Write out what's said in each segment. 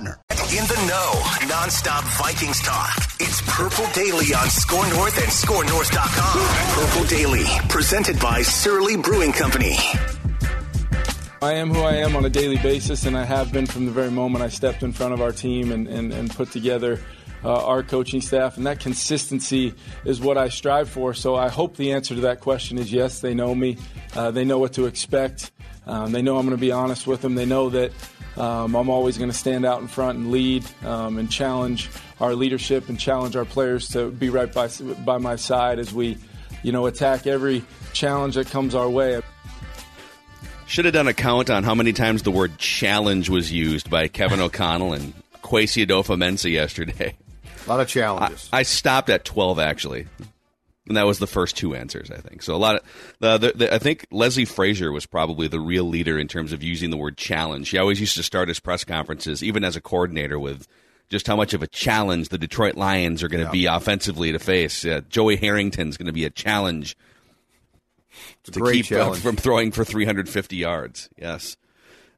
In the know, nonstop Vikings talk. It's Purple Daily on SKOR North and skornorth.com. Purple Daily, presented by Surly Brewing Company. I am who I am on a daily basis, and I have been from the very moment I stepped in front of our team and, and, and put together uh, our coaching staff. And that consistency is what I strive for. So I hope the answer to that question is yes, they know me. Uh, they know what to expect. Um, they know I'm going to be honest with them. They know that um, I'm always going to stand out in front and lead um, and challenge our leadership and challenge our players to be right by, by my side as we, you know, attack every challenge that comes our way. Should have done a count on how many times the word challenge was used by Kevin O'Connell and Kwesi Adofo-Mensah yesterday. A lot of challenges. I, I, stopped at 12, actually. And that was the first two answers, I think. So a lot of the, the, the, I think Leslie Frazier was probably the real leader in terms of using the word challenge. He always used to start his press conferences, even as a coordinator, with just how much of a challenge the Detroit Lions are going to yeah. be offensively to face. Uh, Joey Harrington's going to be a challenge to keep challenge. from throwing for 350 yards. Yes.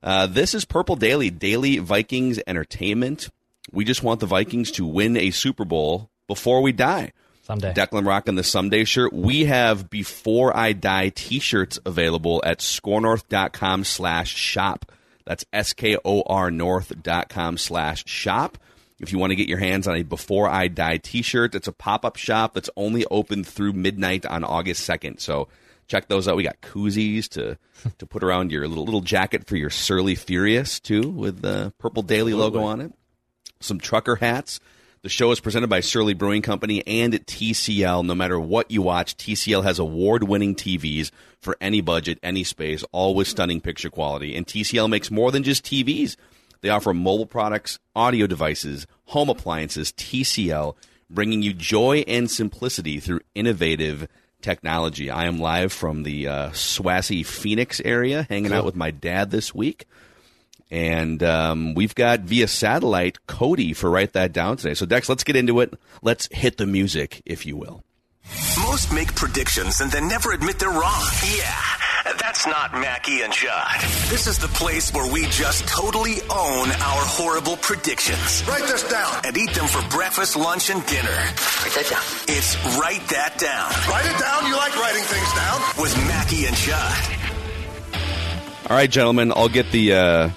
Uh, this is Purple Daily, daily Vikings entertainment. We just want the Vikings to win a Super Bowl before we die. Someday. Declan rocking the Someday shirt. We have Before I Die t-shirts available at skornorth.com slash shop. That's S-K-O-R north.com slash shop. If you want to get your hands on a Before I Die t-shirt, it's a pop-up shop that's only open through midnight on August 2nd. So check those out. We got koozies to to put around your little little jacket for your surly furious too, with the purple daily Absolutely. logo on it. Some trucker hats. The show is presented by Surly Brewing Company and TCL. No matter what you watch, TCL has award-winning TVs for any budget, any space, all with stunning picture quality. And TCL makes more than just TVs. They offer mobile products, audio devices, home appliances. TCL, bringing you joy and simplicity through innovative technology. I am live from the uh, Swassy Phoenix area, hanging out with my dad this week. And um, we've got via satellite Cody for Write That Down today. So, Dex, let's get into it. Let's hit the music, if you will. Most make predictions and then never admit they're wrong. Yeah, that's not Mackey and Judd. This is the place where we just totally own our horrible predictions. Write this down. And eat them for breakfast, lunch, and dinner. Write that down. It's Write That Down. Write it down. You like writing things down. With Mackey and Judd. All right, gentlemen, I'll get the uh,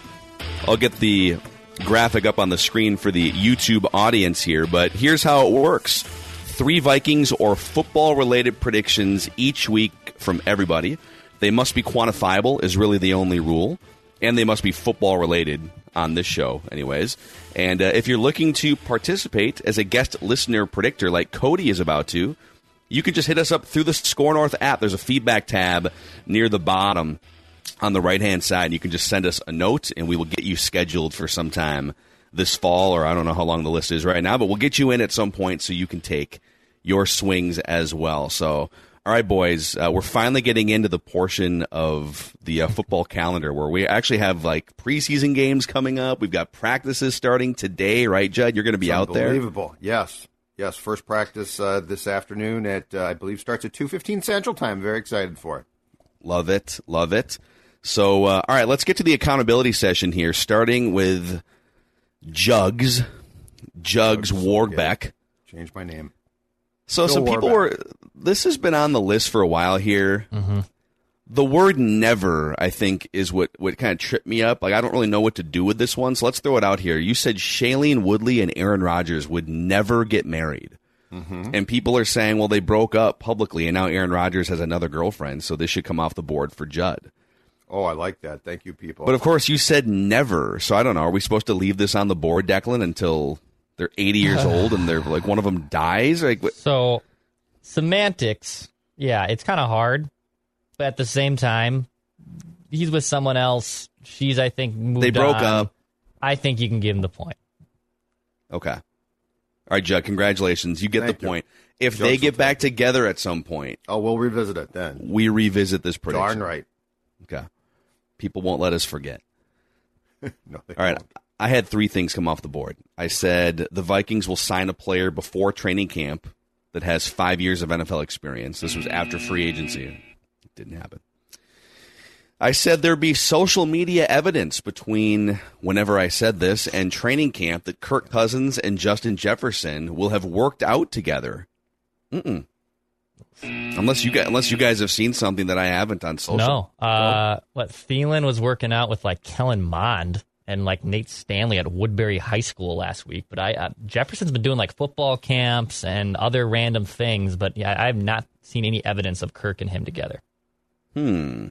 I'll get the graphic up on the screen for the YouTube audience here. But here's how it works: three Vikings or football-related predictions each week from everybody. They must be quantifiable, is really the only rule, and they must be football-related on this show, anyways. And uh, if you're looking to participate as a guest listener predictor, like Cody is about to, you can just hit us up through the SKOR North app. There's a feedback tab near the bottom on the right hand side. You can just send us a note, and we will get you scheduled for some time this fall, or I don't know how long the list is right now, but we'll get you in at some point so you can take your swings as well. So, all right, boys, uh, we're finally getting into the portion of the uh, football calendar where we actually have like preseason games coming up. We've got practices starting today, right, Judd? You're going to be out there. Unbelievable. Yes. Yes, first practice uh, this afternoon at uh, I believe starts at two fifteen Central Time. Very excited for it. Love it, love it. So, uh, all right, let's get to the accountability session here, starting with Jugs, Jugs, Jugs, Warbeck. Change my name. So, Phil some people Warbeck. were. This has been on the list for a while here. The word never, I think, is what, what kind of tripped me up. Like, I don't really know what to do with this one, so let's throw it out here. You said Shailene Woodley and Aaron Rodgers would never get married. Mm-hmm. And people are saying, well, they broke up publicly, and now Aaron Rodgers has another girlfriend, so this should come off the board for Judd. Oh, I like that. Thank you, people. But of course, you said never, so I don't know. Are we supposed to leave this on the board, Declan, until they're 80 years old and they're like one of them dies? Like, what? So, semantics, yeah, it's kind of hard, but at the same time, he's with someone else. She's, I think, moved They broke on. up. I think you can give him the point. Okay. All right, Judd, congratulations. You get Thank the you. point. If Jokes they get back together at some point, oh, we'll revisit it then. we revisit this prediction. Darn right. Okay. People won't let us forget. No, All right. won't. I had three things come off the board. I said the Vikings will sign a player before training camp that has five years of NFL experience. This was after free agency. It didn't happen. I said there'd be social media evidence between whenever I said this and training camp that Kirk Cousins and Justin Jefferson will have worked out together. Mm-mm. Unless you guys, unless you guys have seen something that I haven't on social. No. Uh, what Thielen was working out with like Kellen Mond and like Nate Stanley at Woodbury High School last week. But I uh, Jefferson's been doing like football camps and other random things. But yeah, I have not seen any evidence of Kirk and him together. Hmm.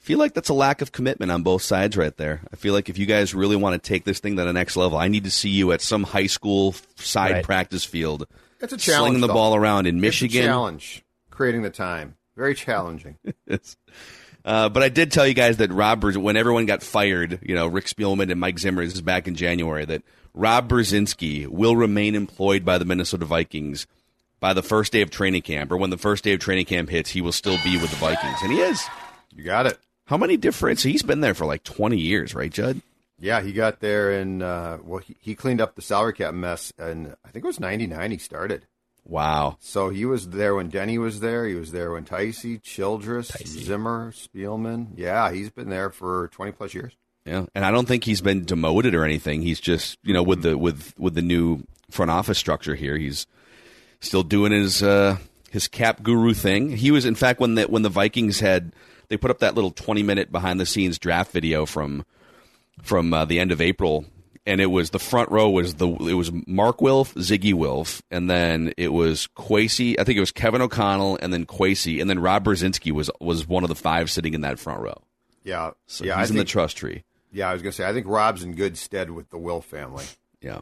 feel like that's a lack of commitment on both sides right there. I feel like if you guys really want to take this thing to the next level, I need to see you at some high school side Right. practice field. It's a challenge. Slinging the though. ball around in It's a Michigan. challenge. Creating the time. Very challenging. Uh, but I did tell you guys that Rob, when everyone got fired, you know, Rick Spielman and Mike Zimmer, this is back in January, that Rob Brzezinski will remain employed by the Minnesota Vikings by the first day of training camp, or when the first day of training camp hits, he will still be with the Vikings. And he is. You got it. How many different? So he's been there for like 20 years, right, Judd? Yeah, he got there and uh, well, he, he cleaned up the salary cap mess, and I think it was '99 he started. Wow. So he was there when Denny was there. He was there when Ticey, Childress, Zimmer, Spielman. Yeah, he's been there for 20 plus years. Yeah, and I don't think he's been demoted or anything. He's just you know with the with with the new front office structure here, he's still doing his uh, his cap guru thing. He was in fact when the when the Vikings had they put up that little twenty minute behind the scenes draft video from from uh, the end of April, and it was the front row was the it was Mark Wilf, Ziggy Wilf, and then it was Kwesi. I think it was Kevin O'Connell, and then Kwesi, and then Rob Brzezinski was was one of the five sitting in that front row. Yeah, So yeah, he's I in the trust tree. yeah. I was gonna say, I think Rob's in good stead with the Wilf family. Yeah.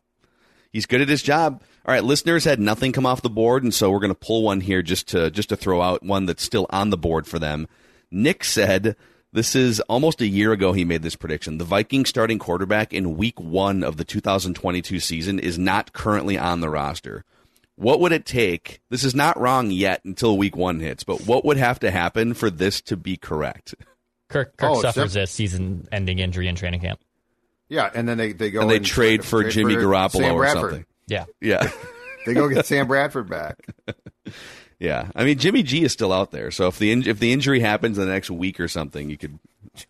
He's good at his job. All right, listeners had nothing come off the board, and so we're going to pull one here just to just to throw out one that's still on the board for them. Nick said this is almost a year ago he made this prediction. The Vikings starting quarterback in week 1 of the 2022 season is not currently on the roster. What would it take? This is not wrong yet until week 1 hits, but what would have to happen for this to be correct? Kirk, Kirk Oh, suffers sim- a season-ending injury in training camp. Yeah, and then they, they go And they and trade for Jimmy Garoppolo Sam or Bradford. something. Yeah. Yeah. They go get Sam Bradford back. Yeah, I mean Jimmy G is still out there. So if the in- if the injury happens in the next week or something, you could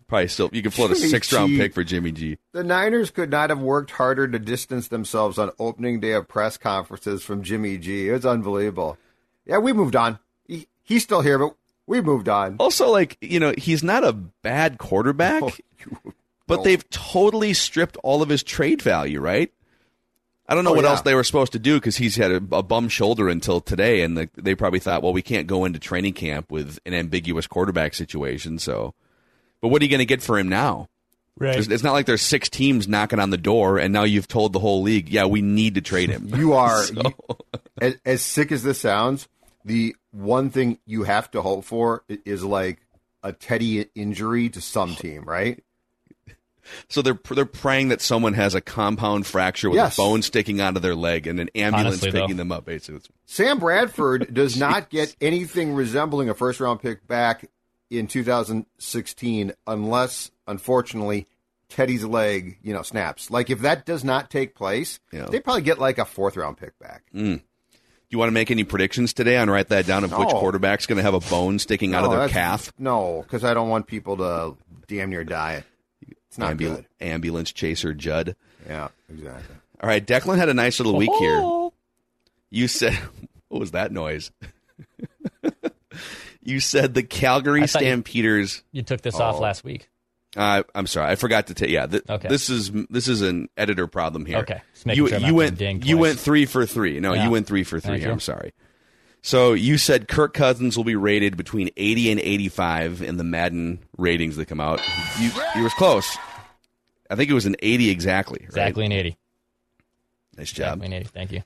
probably still you could float a Jimmy sixth round G. pick for Jimmy G. The Niners could not have worked harder to distance themselves on opening day of press conferences from Jimmy G. It was unbelievable. Yeah, we moved on. He, he's still here, but we moved on. Also, like you know, he's not a bad quarterback, you- but no. they've totally stripped all of his trade value, right? I don't know Oh, what yeah. else they were supposed to do because he's had a, a bum shoulder until today, and the, they probably thought, well, we can't go into training camp with an ambiguous quarterback situation. So, but what are you going to get for him now? Right. There's- It's not like there's six teams knocking on the door, and now you've told the whole league, yeah, we need to trade him. You are So- you- as, as sick as this sounds. The one thing you have to hope for is like a Teddy injury to some team, right? So they're they're praying that someone has a compound fracture with Yes. a bone sticking out of their leg and an ambulance Honestly, picking though. them up. Basically, Sam Bradford does not get anything resembling a first round pick back in 2016 unless, unfortunately, Teddy's leg, you know, snaps. Like if that does not take place, Yeah. they probably get like a fourth round pick back. Do you want to make any predictions today on write that down of which No. quarterback's going to have a bone sticking out of their calf? No, because I don't want people to damn near die. It's not Ambu- good. Ambulance chaser Judd. Yeah, exactly. All right, Declan had a nice little week here. Oh. You said, what was that noise? You said the Calgary I thought you- Stampeders. You took this off Oh. last week. Uh, I'm sorry, I forgot to take. Yeah, th- Okay. this is this is an editor problem here. Okay. You sure you went you went three for three. No, Yeah. you went three for three. Here. I'm sorry. So you said Kirk Cousins will be rated between 80 and 85 in the Madden ratings that come out. You you was close. I think it was an 80 exactly. Right? Exactly an 80. Nice job. Exactly an 80. Thank you.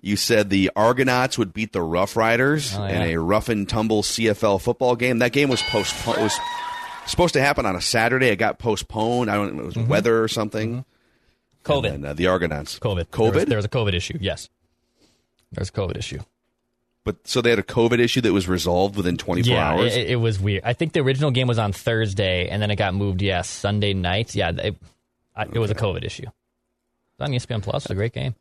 You said the Argonauts would beat the Rough Riders Oh, in a rough and tumble CFL football game. That game was postponed. Was supposed to happen on a Saturday. It got postponed. I don't. know. It was weather or something. COVID. And, uh, the Argonauts. COVID. COVID. There was, there was a COVID issue. Yes. There's a COVID issue. But so they had a COVID issue that was resolved within 24 yeah, hours. It, it was weird. I think the original game was on Thursday, and then it got moved. Yeah, Sunday night. Yeah, it, I, it was a COVID issue. It's on ESPN Plus. It's a great game.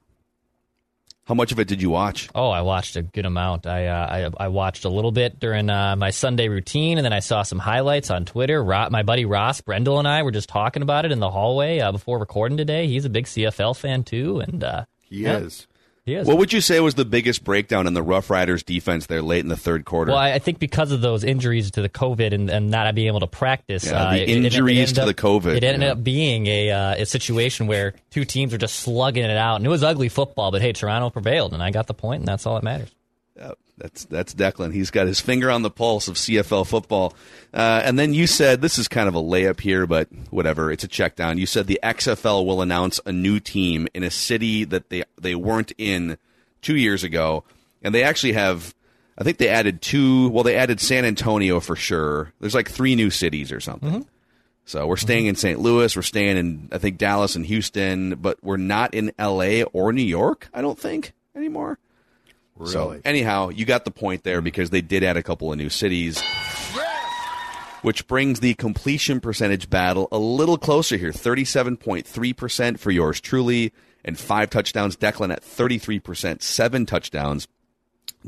How much of it did you watch? Oh, I watched a good amount. I uh, I, I watched a little bit during uh, my Sunday routine, and then I saw some highlights on Twitter. Ro- my buddy Ross Brendel and I were just talking about it in the hallway uh, before recording today. He's a big CFL fan too, and uh, He Yeah. is. What would you say was the biggest breakdown in the Rough Riders defense there late in the third quarter? Well, I, think because of those injuries to the COVID and, and not being able to practice, Yeah, uh, the it- it- it injuries ended to up- the COVID, it ended yeah. up being a uh, a situation where two teams were just slugging it out, and it was ugly football. But hey, Toronto prevailed, and I got the point, and that's all that matters. Yep, that's that's Declan. He's got his finger on the pulse of CFL football. Uh, and then you said this is kind of a layup here, but whatever. It's a check down. You said the XFL will announce a new team in a city that they they weren't in two years ago, and they actually have. I think they added two. Well, they added San Antonio for sure. There's like three new cities or something. So we're staying in St. Louis. We're staying in I think Dallas and Houston, but we're not in L.A. or New York. I don't think anymore. So Really? anyhow, you got the point there mm-hmm. because they did add a couple of new cities. Which brings the completion percentage battle a little closer here. 37.3% for yours truly, and five touchdowns. Declan at 33%, seven touchdowns.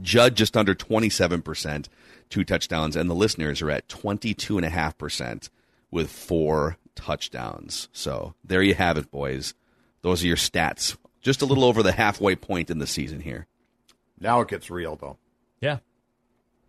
Judd just under 27%, two touchdowns. And the listeners are at 22.5% with four touchdowns. So there you have it, boys. Those are your stats. Just a little over the halfway point in the season here. Now it gets real, though. Yeah,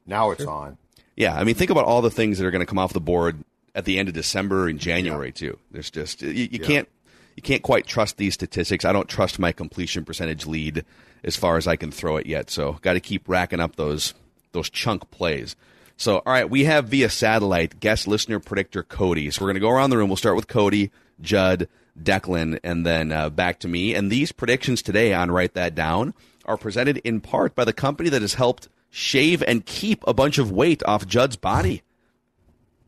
Now it's on. Yeah, I mean, think about all the things that are going to come off the board at the end of December and January too. There's just you, you can't you can't quite trust these statistics. I don't trust my completion percentage lead as far as I can throw it yet. So, got to keep racking up those those chunk plays. So, all right, we have via satellite guest listener predictor Cody. So we're going to go around the room. We'll start with Cody, Judd, Declan, and then uh, back to me. And these predictions today on Write That Down are presented in part by the company that has helped shave and keep a bunch of weight off Judd's body.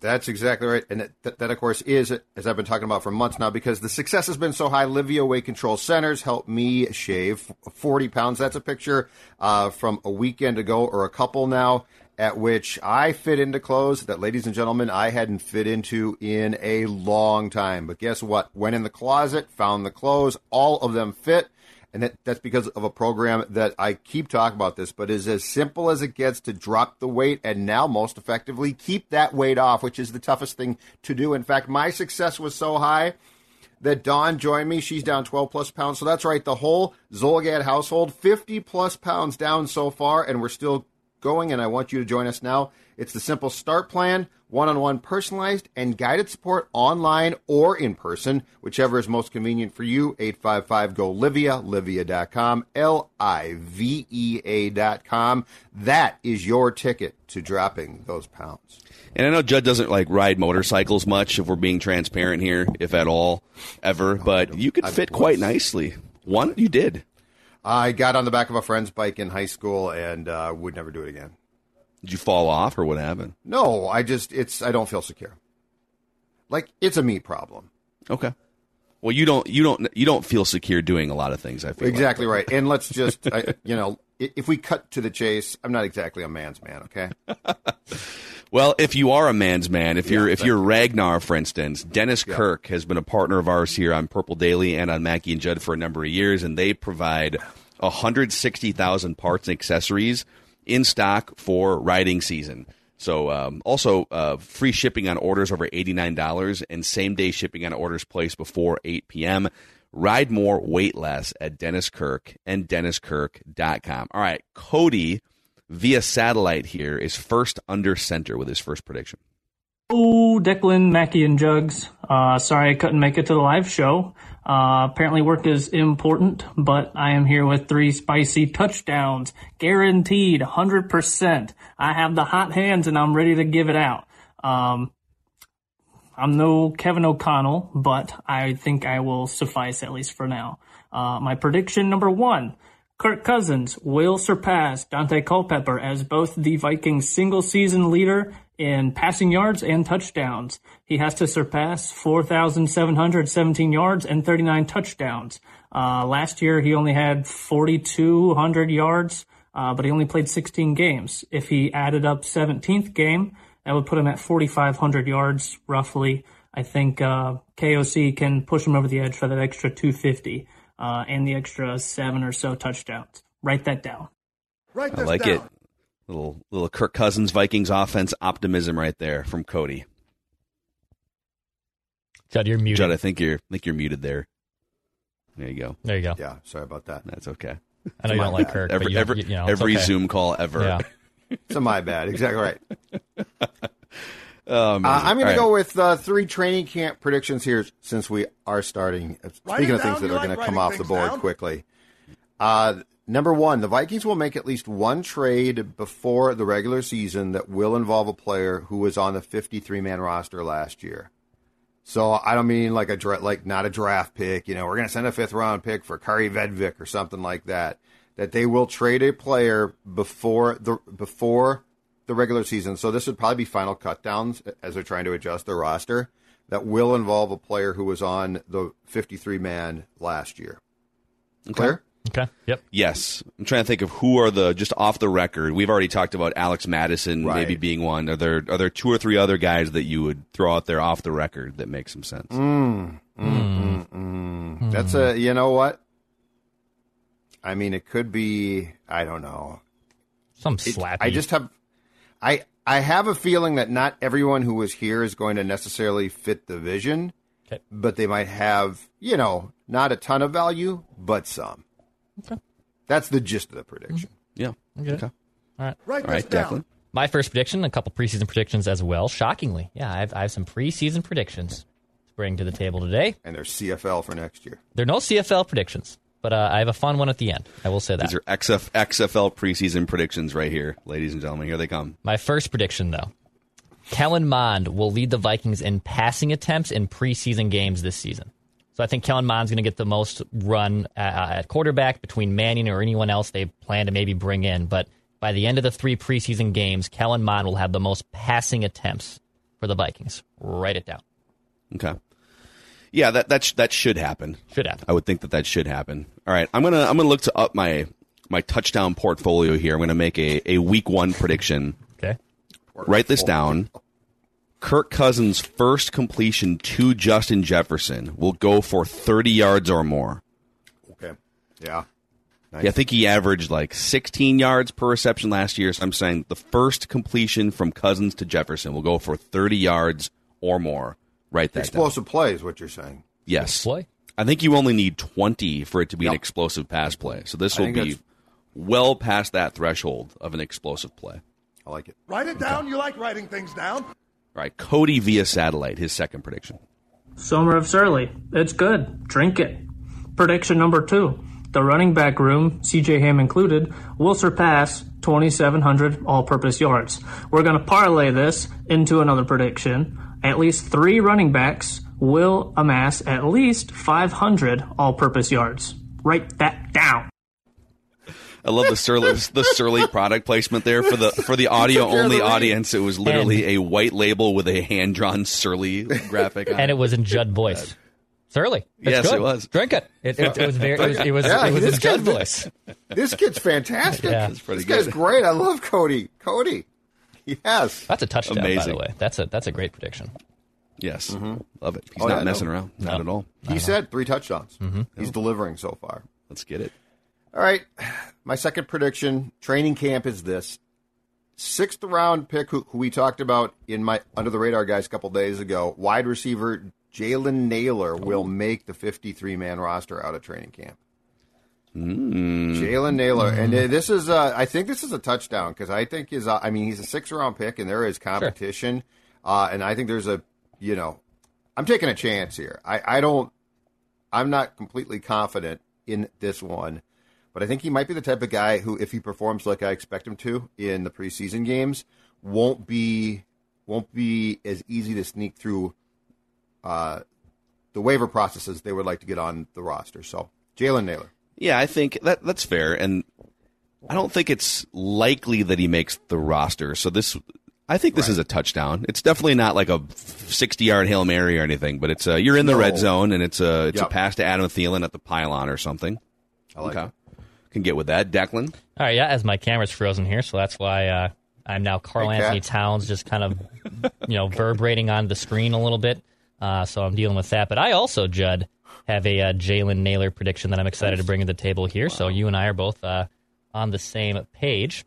That's exactly right. And that, that, of course, is, as I've been talking about for months now, because the success has been so high. Livea Weight Control Centers helped me shave 40 pounds. That's a picture uh, from a weekend ago or a couple now, at which I fit into clothes that, ladies and gentlemen, I hadn't fit into in a long time. But guess what? Went in the closet, found the clothes, all of them fit. And that, that's because of a program that I keep talking about this, but is as simple as it gets to drop the weight and now most effectively keep that weight off, which is the toughest thing to do. In fact, my success was so high that Dawn joined me. She's down 12 plus pounds. So that's right. The whole Zulgad household, 50 plus pounds down so far, and we're still going. And I want you to join us now. It's the simple start plan, one on one personalized and guided support online or in person, whichever is most convenient for you. 855 GO Livea, livea.com, L I V E A.com. That is your ticket to dropping those pounds. And I know Judd doesn't like ride motorcycles much, if we're being transparent here, if at all, ever. But you could fit quite nicely. One, you did. I got on the back of a friend's bike in high school and uh, would never do it again. Did you fall off, or what happened? No, I just it's I don't feel secure. Like it's a me problem. Okay. Well, you don't, you don't, you don't feel secure doing a lot of things. I feel like. Exactly right. And let's just I, you know if we cut to the chase, I'm not exactly a man's man, okay? Well, if you are a man's man, if you're if you're Ragnar, for instance, Dennis Kirk has been a partner of ours here on Purple Daily and on Mackey and Judd for a number of years, and they provide 160,000 parts and accessories in stock for riding season. So, um, also uh, free shipping on orders over $89 and same day shipping on orders placed before 8 p.m. Ride more, wait less at Dennis Kirk and DennisKirk.com. All right, Cody via satellite here is first under center with his first prediction. Oh, Declan, Mackey, and Jugs. Uh, sorry I couldn't make it to the live show. Uh, apparently work is important, but I am here with three spicy touchdowns. Guaranteed, 100%. I have the hot hands and I'm ready to give it out. Um, I'm no Kevin O'Connell, but I think I will suffice at least for now. Uh, my prediction number one. Kirk Cousins will surpass Daunte Culpepper as both the Vikings single season leader in passing yards and touchdowns. He has to surpass 4,717 yards and 39 touchdowns. Uh, last year he only had 4,200 yards, uh, but he only played 16 games. If he added up 17th game, that would put him at 4,500 yards roughly. I think uh, KOC can push him over the edge for that extra 250 uh, and the extra seven or so touchdowns. Write that down. Write I like down. it. Little little Kirk Cousins Vikings offense optimism right there from Cody. Judd, you're muted. Judd, I think you're I think you're muted there. There you go. there you go. Yeah, sorry about that. That's okay. I know you don't like Kirk, Every but you, every, you know, every okay. Zoom call ever. Yeah. It's my bad. Exactly right. Oh. Uh, I'm going All to right. go with uh, three training camp predictions here since we are starting. uh, Write Speaking of things down. that are like going to come off the board down? quickly. Uh, number one, the Vikings will make at least one trade before the regular season that will involve a player who was on the 53 man roster last year. So I don't mean like a dra- like not a draft pick. You know, we're going to send a fifth round pick for Kaare Vedvik or something like that. That they will trade a player before the before the regular season. So this would probably be final cut downs as they're trying to adjust their roster. That will involve a player who was on the 53 man last year. Clear? Okay. Yep. Yes, I'm trying to think of who are the just off the record. We've already talked about Alex Mattison Right. maybe being one. Are there are there two or three other guys that you would throw out there off the record that make some sense? Mm, mm, mm, mm. That's a you know what? I mean, it could be. I don't know. Some It- I just have. I I have a feeling that not everyone who was here is going to necessarily fit the vision, Okay. but they might have you know not a ton of value, but some. Okay. That's the gist of the prediction. Yeah. Okay. Okay. All right. Write All this right, down. Declan. My first prediction, a couple preseason predictions as well. Shockingly, yeah, I have, I have some preseason predictions to bring to the table today. And there's CFL for next year. There are no CFL predictions, but uh, I have a fun one at the end. I will say that. These are XF, XFL preseason predictions right here, ladies and gentlemen. Here they come. My first prediction, though Kellen Mond will lead the Vikings in passing attempts in preseason games this season. So I think Kellen Mond's going to get the most run uh, at quarterback between Manning or anyone else they plan to maybe bring in. But by the end of the three preseason games, Kellen Mond will have the most passing attempts for the Vikings. Write it down. Okay. Yeah, that that sh- that should happen. Should happen. I would think that that should happen. All right, I'm gonna I'm gonna look to up my my touchdown portfolio here. I'm gonna make a, a week one prediction. Okay. Write this down. Kirk Cousins' first completion to Justin Jefferson will go for 30 yards or more. Okay. Yeah. Nice. Yeah, I think he averaged like 16 yards per reception last year. So I'm saying the first completion from Cousins to Jefferson will go for 30 yards or more. Write that down. Explosive play is what you're saying. Yes. Play. I think you only need 20 for it to be an explosive pass play. So this will be that's- well past that threshold of an explosive play. I like it. Write it down. You like writing things down. All right, Cody via satellite, his second prediction. Summer of Surly. It's good. Drink it. Prediction number two. The running back room, CJ Ham included, will surpass 2,700 all purpose yards. We're going to parlay this into another prediction. At least three running backs will amass at least 500 all purpose yards. Write that down. I love the Surly the Surly product placement there for the for the audio only audience. It was literally a white label with a hand drawn Surly graphic. On And it was in Judd voice. Surly. It's Yes, good. it was. Drink it. It, it, it was very. It was. It was, Yeah, it was this in Judd voice. This kid's fantastic. Yeah. It's pretty this guy's great. I love Cody. Cody. Yes. That's a touchdown, by the way. That's a that's a great prediction. Yes, love it. He's Oh, not yeah, messing no. around, not at all. He said three touchdowns. Mm-hmm. He's delivering so far. Let's get it. All right. My second prediction training camp is this. Sixth round pick, who, who we talked about in my under the radar guys a couple days ago, wide receiver Jalen Nailor will make the 53 man roster out of training camp. Mm. Jalen Nailor, and uh, this is, uh, I think this is a touchdown because I think his, uh, I mean, he's a six round pick, and there is competition, uh, and I think there's a, you know, I'm taking a chance here. I, I don't, I'm not completely confident in this one, but I think he might be the type of guy who, if he performs like I expect him to in the preseason games, won't be, won't be as easy to sneak through, uh, the waiver processes they would like to get on the roster. So Jalen Nailor. Yeah, I think that that's fair, and I don't think it's likely that he makes the roster. So this, I think this is a touchdown. It's definitely not like a sixty-yard hail mary or anything, but it's a, you're in the No. red zone, and it's a it's a pass to Adam Thielen at the pylon or something. I like okay, can get with that. Declan, All right, yeah, as my camera's frozen here, so that's why uh, I'm now Karl Hey, Anthony Kat. Towns just kind of, you know, vibrating on the screen a little bit. Uh, so I'm dealing with that. But I also, Judd, have a uh, Jalen Nailor prediction that I'm excited to bring to the table here. So you and I are both uh, on the same page.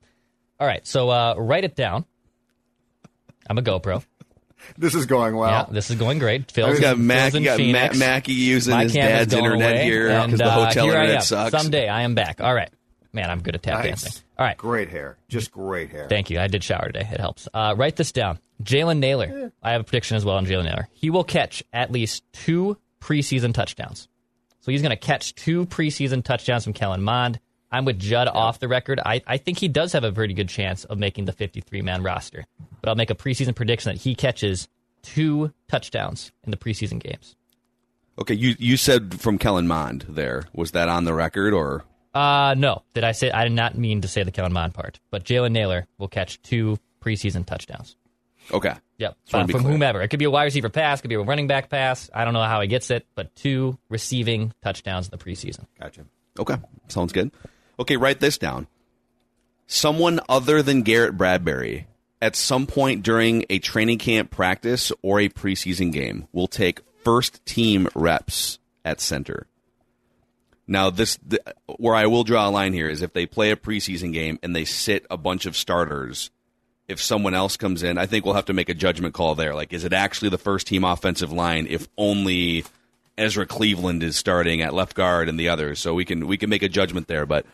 All right, so uh, write it down. I'm a GoPro. This is going well. Yeah, this is going great. Phil's, you got Phil's Mac, in you got Ma- Phoenix. Mackey using My his dad's internet away, here and, because the uh, hotel here I internet sucks. Someday I am back. All right, man, I'm good at tap Nice. dancing. All right, Great hair. Just great hair. Thank you. I did shower today. It helps. Uh, write this down. Jalen Nailor. I have a prediction as well on Jalen Nailor. He will catch at least two preseason touchdowns. So he's going to catch two preseason touchdowns from Kellen Mond. I'm with Judd off the record. I, I think he does have a pretty good chance of making the 53 man roster. But I'll make a preseason prediction that he catches two touchdowns in the preseason games. Okay, you you said from Kellen Mond there. Was that on the record or? Uh, no. Did I say? I did not mean to say the Kellen Mond part. But Jalen Nailor will catch two preseason touchdowns. Okay. Yep. Uh, from whomever. It could be a wide receiver pass, could be a running back pass. I don't know how he gets it, but two receiving touchdowns in the preseason. Gotcha. Okay, sounds good. Okay, write this down. Someone other than Garrett Bradbury at some point during a training camp practice or a preseason game will take first team reps at center. Now, this th- where I will draw a line here is if they play a preseason game and they sit a bunch of starters. If someone else comes in, I think we'll have to make a judgment call there. Like, is it actually the first team offensive line if only Ezra Cleveland is starting at left guard and the others? So we can we can make a judgment there. But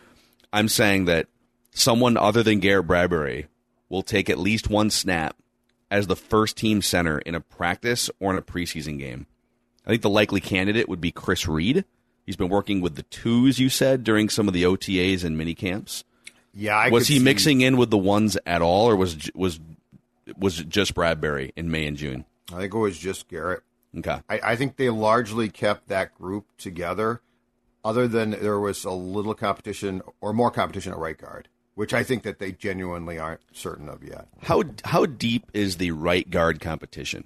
I'm saying that someone other than Garrett Bradbury will take at least one snap as the first team center in a practice or in a preseason game. I think the likely candidate would be Chris Reed. He's been working with the twos, you said, during some of the OTAs and mini camps. Yeah, I was he see- mixing in with the ones at all, or was was was it just Bradbury in May and June? I think it was just Garrett. Okay. I, I think they largely kept that group together, other than there was a little competition or more competition at right guard, which I think that they genuinely aren't certain of yet. How how deep is the right guard competition?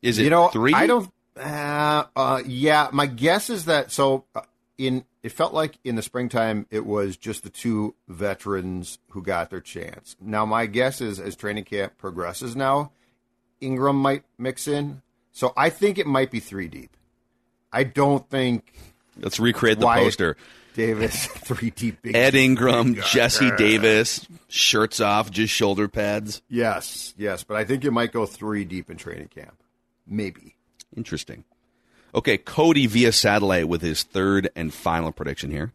Is it you know, three? I don't. Uh, uh, yeah, my guess is that so. Uh, in it felt like in the springtime it was just the two veterans who got their chance. Now my guess is as training camp progresses now, Ingram might mix in. So I think it might be three deep. I don't think Let's recreate the Wyatt poster. Davis three deep. Big Ed Ingram, big. Jesse Davis, shirts off, just shoulder pads. Yes, yes, but I think it might go three deep in training camp. Maybe. Interesting. Okay, Cody via satellite with his third and final prediction here.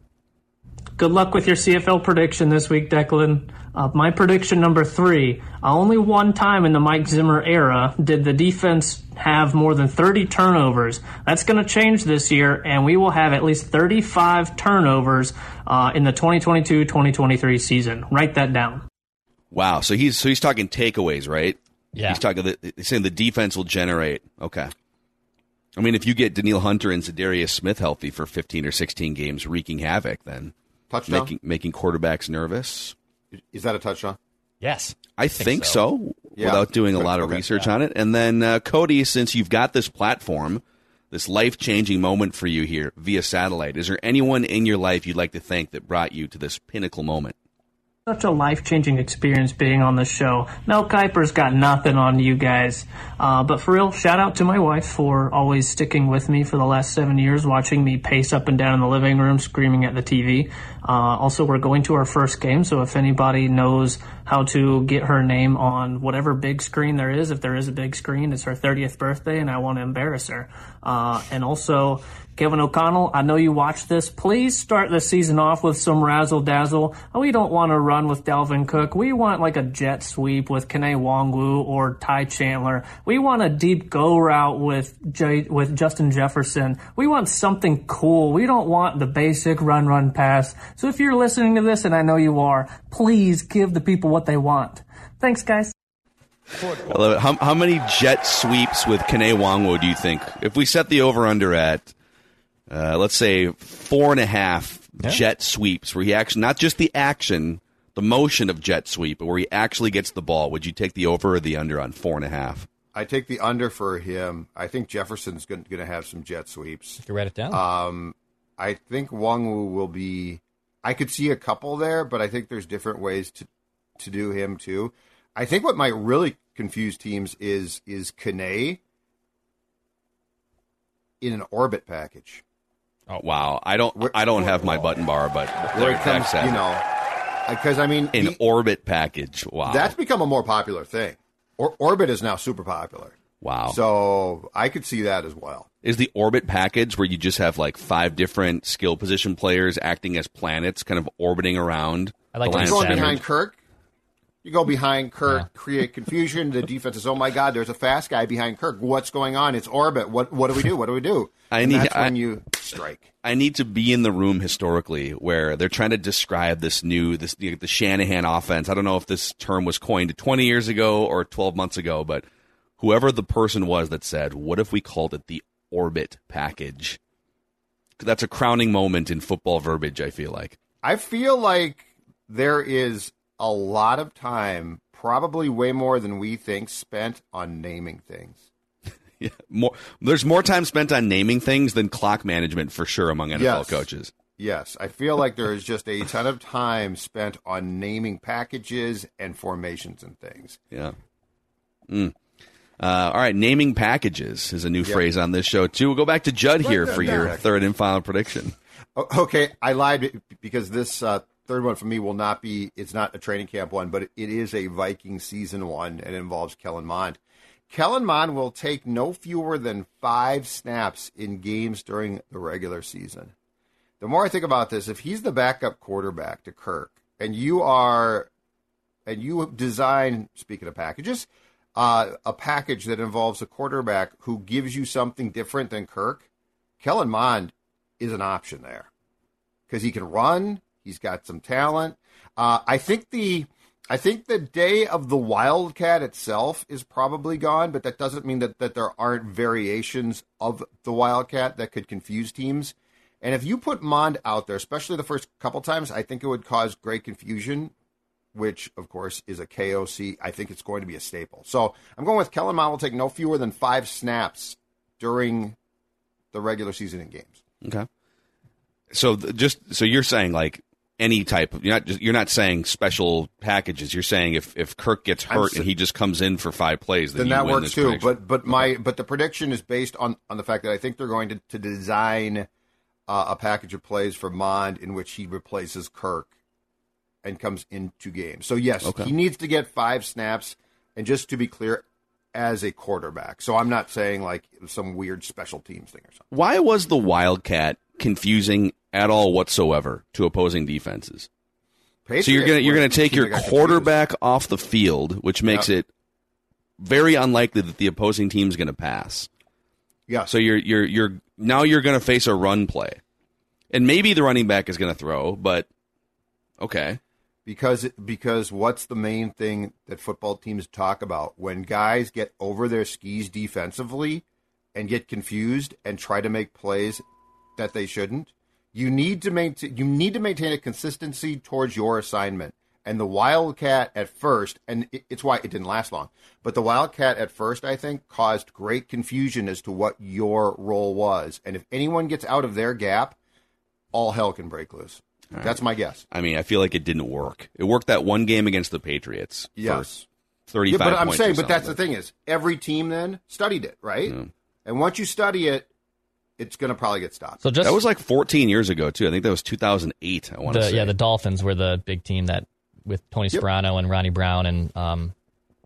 Good luck with your CFL prediction this week, Declan. Uh, my prediction number three. Uh, only one time in the Mike Zimmer era did the defense have more than 30 turnovers. That's going to change this year, and we will have at least 35 turnovers uh, in the 2022-2023 season. Write that down. Wow. So he's so he's talking takeaways, right? Yeah. He's talking. The, he's saying the defense will generate. Okay. I mean, if you get Danielle Hunter and Za'Darius Smith healthy for 15 or 16 games, wreaking havoc, then Touchdown? making making quarterbacks nervous. Is that a touchdown? Yes. I think, so, Yeah. without doing a lot of okay. research on it. And then, uh, Cody, since you've got this platform, this life changing moment for you here via satellite, is there anyone in your life you'd like to thank that brought you to this pinnacle moment? Such a life changing experience being on the show. Mel Kiper's got nothing on you guys. Uh, but for real, shout out to my wife for always sticking with me for the last seven years, watching me pace up and down in the living room, screaming at the TV. Uh, also, we're going to our first game, so if anybody knows how to get her name on whatever big screen there is. If there is a big screen, it's her 30th birthday, and I want to embarrass her. Uh, and also, Kevin O'Connell, I know you watched this. Please start the season off with some razzle dazzle. We don't want to run with Dalvin Cook. We want like a jet sweep with Kene Nwangwu or Ty Chandler. We want a deep go route with J- with Justin Jefferson. We want something cool. We don't want the basic run, run, pass. So if you're listening to this, and I know you are, please give the people what they want. Thanks, guys. I love it. How, how many jet sweeps with Kene Nwangwu do you think? If we set the over under at, uh, let's say four and a half Yeah. jet sweeps, where he actually not just the action, the motion of jet sweep, but where he actually gets the ball, would you take the over or the under on four and a half? I take the under for him. I think Jefferson's going to have some jet sweeps. You can write it down. Um, I think Nwangwu will be. I could see a couple there, but I think there's different ways to to do him too. I think what might really confuse teams is is Kane in an orbit package. Oh wow, I don't, I don't have my button bar, but there, it comes, you know, because I mean, an the- orbit package. Wow, that's become a more popular thing. Or, orbit is now super popular. wow. So I could see that as well. is the orbit package where you just have like five different skill position players acting as planets, kind of orbiting around I like the to land going behind Kirk. You go behind Kirk, create confusion. The defense is, oh my God, there's a fast guy behind Kirk. What's going on? It's orbit. What what do we do? What do we do? I And need- that's I- when you strike. I need to be in the room historically where they're trying to describe this new this the, the Shanahan offense. I don't know if this term was coined 20 years ago or 12 months ago, but whoever the person was that said, "What if we called it the orbit package?" That's a crowning moment in football verbiage. I feel like. I feel like there is a lot of time, probably way more than we think, spent on naming things. Yeah, more there's more time spent on naming things than clock management for sure among NFL Yes. coaches. Yes, I feel like there is just a ton of time spent on naming packages and formations and things. Yeah. Mm. Uh, all right, naming packages is a new Yeah. phrase on this show too. We'll go back to Judd here for your third and final prediction. Okay, I lied because this uh, third one for me will not be. It's not a training camp one, but it is a Viking season one, and involves Kellen Mond. Kellen Mond will take no fewer than five snaps in games during the regular season. The more I think about this, if he's the backup quarterback to Kirk, and you are, and you design, speaking of packages, uh, a package that involves a quarterback who gives you something different than Kirk, Kellen Mond is an option there because he can run. He's got some talent. Uh, I think the I think the day of the Wildcat itself is probably gone, but that doesn't mean that, that there aren't variations of the Wildcat that could confuse teams. And if you put Mond out there, especially the first couple times, I think it would cause great confusion, which of course is a KOC. I think it's going to be a staple. So I'm going with Kellen Mond will take no fewer than five snaps during the regular season in games. Okay. So th- just so you're saying like any type of you're not just, you're not saying special packages. You're saying if if Kirk gets hurt and he just comes in for five plays, then, then you that win works this too. prediction. But but my but the prediction is based on on the fact that I think they're going to to design uh, a package of plays for Mond in which he replaces Kirk and comes into games. So yes, Okay. he needs to get five snaps. And just to be clear, as a quarterback. So I'm not saying like some weird special teams thing or something. Why was the Wildcat confusing at all whatsoever to opposing defenses? so you're gonna you're gonna take your got confused. quarterback off the field, which makes Yeah. it very unlikely that the opposing team's going to pass. Yeah. So you're you're you're now you're going to face a run play, and maybe the running back is going to throw, but okay. because because what's the main thing that football teams talk about when guys get over their skis defensively and get confused and try to make plays that they shouldn't you need to maintain you need to maintain a consistency towards your assignment and the wildcat at first and it, it's why it didn't last long but the wildcat at first i think caused great confusion as to what your role was and if anyone gets out of their gap all hell can break loose that's my guess I mean, I feel like it didn't work. It worked that one game against the Patriots. Yes. thirty-five. Yeah, but I'm saying, but that's the thing is, every team then studied it, right? And once you study it, it's going to probably get stopped. So just that was like 14 years ago too. I think that was 2008. I want to say. yeah, the Dolphins were the big team that with Tony Sparano and Ronnie Brown and um,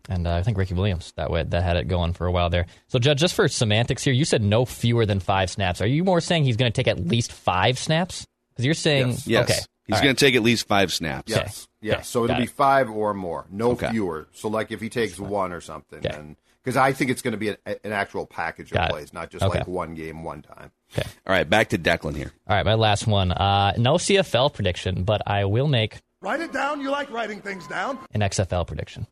and uh, I think Ricky Williams that way that had it going for a while there. So, Judge, just for semantics here, you said no fewer than five snaps. Are you more saying he's going to take at least five snaps? Because you're saying Yes. Yes. okay, He's all going right. to take at least five snaps. Yes. Yes. Okay. So it'll Got be it. five or more, no Okay. fewer. So like if he takes one or something, Okay. And because I think it's going to be a, an actual package of Got it. plays, not just Okay. like one game, one time. Okay. All right, back to Declan here. All right, my last one. Uh, no CFL prediction, but I will make Write it down. You like writing things down. an XFL prediction.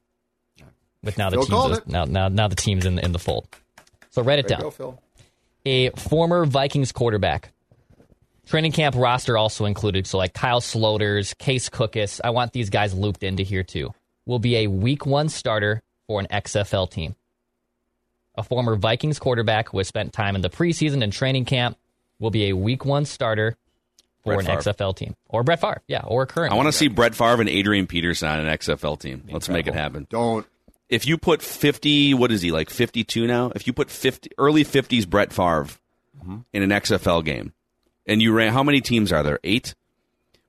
With now the Phil called teams it. now now now the teams in in the fold. So write it There you down. go, Phil. a former Vikings quarterback. Training camp roster also included, so like Kyle Sloters, Case Cookus. I want these guys looped into here too. Will be a week one starter for an XFL team. A former Vikings quarterback who has spent time in the preseason and training camp will be a week one starter for Brett an Favre. XFL team. Or Brett Favre, yeah, or a current. I want to see Brett Favre and Adrian Peterson on an XFL team. Let's make it happen. Don't. If you put 50, what is he, like 52 now? If you put 50, early 50s Brett Favre Mm-hmm. in an XFL game, and you ran, how many teams are there? Eight?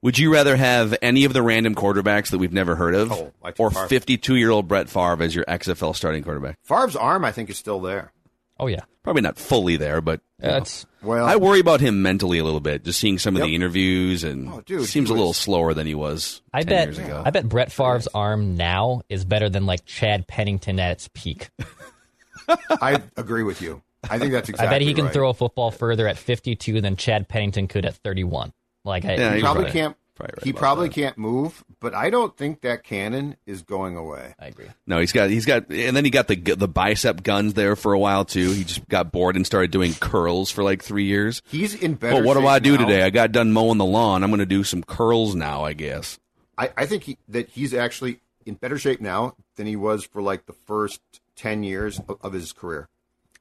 Would you rather have any of the random quarterbacks that we've never heard of, Oh, I think or 52 year old Brett Favre as your XFL starting quarterback? Favre's arm, I think, is still there. Oh yeah, Probably not fully there, but you know. Well, I worry about him mentally a little bit. Just seeing some of Yep. the interviews, and Oh, dude, seems he a little slower than he was. I 10 bet. years ago. I bet Brett Favre's arm now is better than like Chad Pennington at its peak. I agree with you. I think that's exactly I bet he can right. throw a football further at 52 than Chad Pennington could at 31. Like, I, Yeah, He probably right. can't. Probably right he probably that. can't move, but I don't think that cannon is going away. I agree. No, he's got he's got, and then he got the the bicep guns there for a while too. He just got bored and started doing curls for like three years. He's in better. Well, what do I do now. today? I got done mowing the lawn. I'm going to do some curls now, I guess. I, I think he, that he's actually in better shape now than he was for like the first ten years of, of his career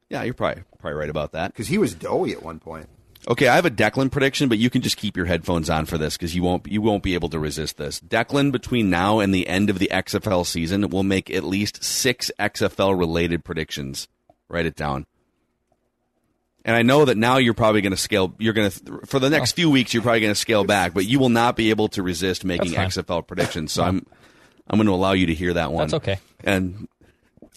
Yeah, you're probably probably right about that. because he was doughy at one point. Okay, I have a Declan prediction, but you can just keep your headphones on for this because you won't you won't be able to resist this. Declan between now and the end of the XFL season will make at least six XFL related predictions. Write it down. And I know that now you're probably going to scale. You're going to for the next few weeks. You're probably going to scale back, but you will not be able to resist making XFL predictions. So I'm I'm going to allow you to hear that one. That's okay. And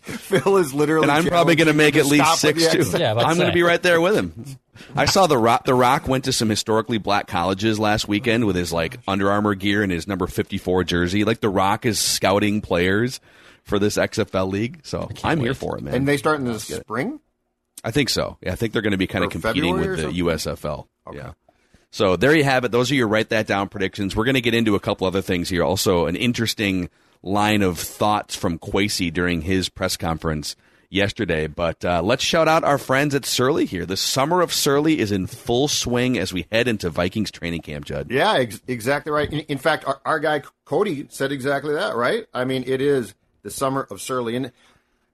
Phil is literally. and I'm probably going to make at least six the too. Yeah, I'm going to be right there with him. I saw the Rock. The Rock went to some historically black colleges last weekend with his like Under Armour gear and his number 54 jersey. Like the Rock is scouting players for this XFL league, so I'm here for it, man. And they start in the spring. I think so. Yeah, I think they're going to be kind Or of competing February with the USFL. Okay. Yeah. So there you have it. Those are your write that down predictions. We're going to get into a couple other things here. Also, an interesting line of thoughts from Kwesi during his press conference yesterday. But uh, let's shout out our friends at Surly here. The summer of Surly is in full swing as we head into Vikings training camp, Judd. Yeah, ex- exactly right. In, in fact, our, our guy Cody said exactly that. Right? I mean, it is the summer of Surly, and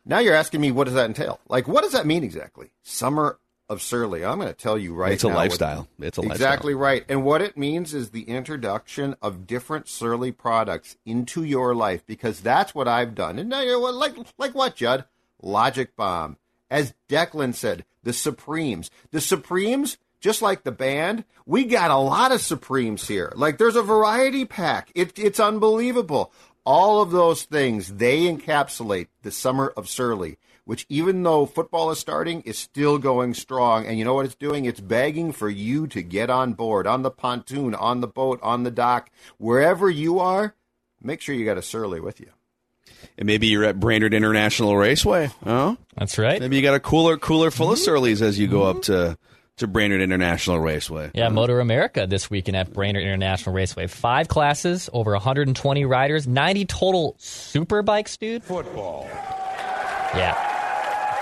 now you're asking me what does that entail? Like, what does that mean exactly? Summer of Surly. I'm going to tell you right now. It's a what- lifestyle. It's a lifestyle. exactly right. And what it means is the introduction of different Surly products into your life because that's what I've done. And now you're like like what, Judd? Logic Bomb. As Declan said, the Supremes. The Supremes, just like the band, we got a lot of Supremes here. Like there's a variety pack. It, it's unbelievable. All of those things, they encapsulate the summer of Surly, which even though football is starting, is still going strong. And you know what it's doing? It's begging for you to get on board, on the pontoon, on the boat, on the dock, wherever you are. Make sure you got a Surly with you. And maybe you're at Brainerd International Raceway. Oh, That's right. maybe you got a cooler cooler full of Mm-hmm. Surleys as you go up to to Brainerd International Raceway. Yeah, MotoAmerica this weekend at Brainerd International Raceway. Five classes, over 120 riders, 90 total super bikes, dude. Football. Yeah.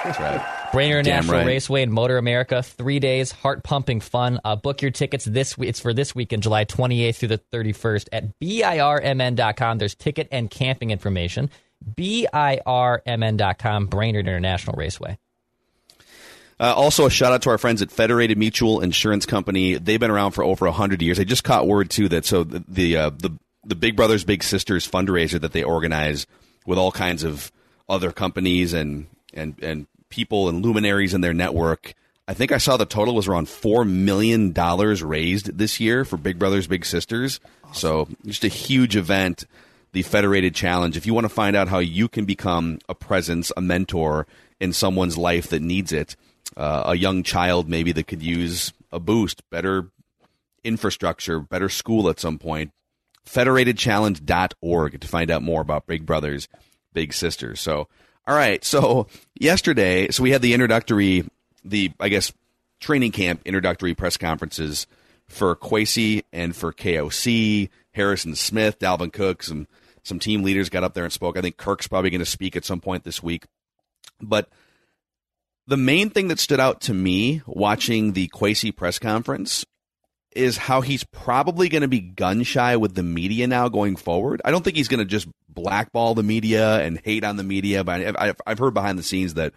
That's right. Brainerd Damn International right. Raceway in MotoAmerica. Three days, heart pumping fun. Uh, book your tickets this week. It's for this weekend, July 28th through the 31st at BIRMN.com. There's ticket and camping information. BIRMN.com, Brainerd International Raceway. Uh, also, a shout out to our friends at Federated Mutual Insurance Company. They've been around for over hundred years. I just caught word too that so the the, uh, the the Big Brothers Big Sisters fundraiser that they organize with all kinds of other companies and and and people and luminaries in their network. I think I saw the total was around four million dollars raised this year for Big Brothers Big Sisters. So just a huge event the Federated Challenge. If you want to find out how you can become a presence, a mentor in someone's life that needs it, uh, a young child maybe that could use a boost, better infrastructure, better school at some point, federatedchallenge.org to find out more about Big Brothers, Big Sisters. So, all right. So, yesterday, so we had the introductory, the, I guess, training camp introductory press conferences for Kwesi and for KOC, Harrison Smith, Dalvin Cook, some some team leaders got up there and spoke. I think Kirk's probably going to speak at some point this week. But the main thing that stood out to me watching the Kwesi press conference is how he's probably going to be gun shy with the media now going forward. I don't think he's going to just blackball the media and hate on the media, but I've, I've heard behind the scenes that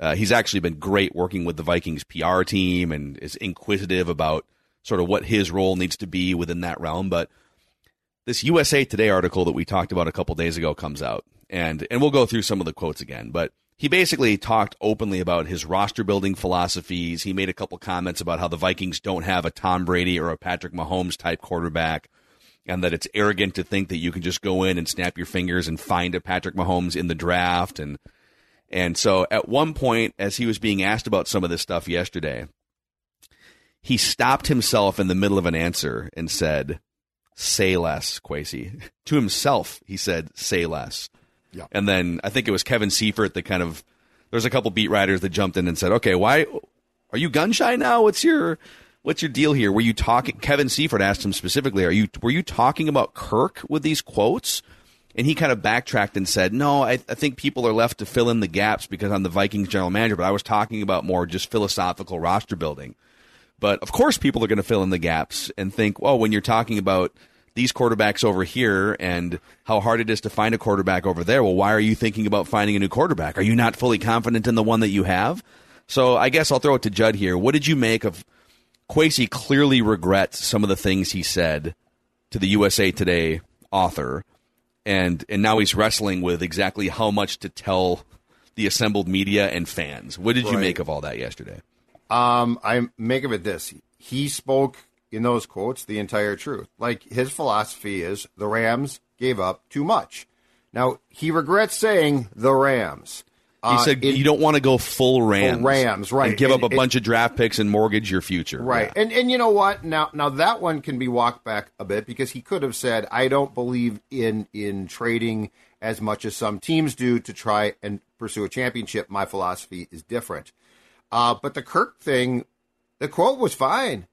uh, he's actually been great working with the Vikings PR team and is inquisitive about sort of what his role needs to be within that realm. But this USA Today article that we talked about a couple days ago comes out, and and we'll go through some of the quotes again. But he basically talked openly about his roster building philosophies. He made a couple comments about how the Vikings don't have a Tom Brady or a Patrick Mahomes type quarterback, and that it's arrogant to think that you can just go in and snap your fingers and find a Patrick Mahomes in the draft and. And so at one point, as he was being asked about some of this stuff yesterday, he stopped himself in the middle of an answer and said, Say less, Kwesi. to himself, he said, Say less. Yeah. And then I think it was Kevin Seifert that kind of, there's a couple beat writers that jumped in and said, Okay, why are you gun shy now? What's your. What's your deal here? Were you talking? Kevin Seifert asked him specifically, "Are you were you talking about Kirk with these quotes?" And he kind of backtracked and said, "No, I, I, think people are left to fill in the gaps because I'm the Vikings general manager, but I was talking about more just philosophical roster building." But of course, people are going to fill in the gaps and think, "Well, when you're talking about these quarterbacks over here and how hard it is to find a quarterback over there, well, why are you thinking about finding a new quarterback? Are you not fully confident in the one that you have?" So I guess I'll throw it to Judd here. What did you make of Kwesi? Clearly regrets some of the things he said to the USA Today author and and now he's wrestling with exactly how much to tell the assembled media and fans. What did you make of all that yesterday? Um, I make of it this: he spoke in those quotes the entire truth. Like his philosophy is, the Rams gave up too much. Now he regrets saying the Rams. He Uh, said it- you don't want to go full Rams, Rams, right. and give And up a bunch of draft picks and mortgage your future, Right. Yeah. And and you know what? Now now that one can be walked back a bit because he could have said, I don't believe in in trading as much as some teams do to try and pursue a championship. My philosophy is different. Uh, but the Kirk thing, the quote was fine.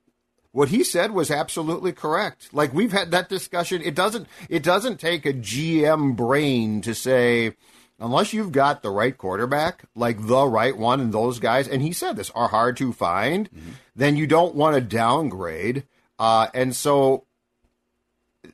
What he said was absolutely correct. Like we've had that discussion. It doesn't it doesn't take a GM brain to say unless you've got the right quarterback, like the right one, and those guys, and he said this are hard to find, then you don't want to downgrade. Uh, and so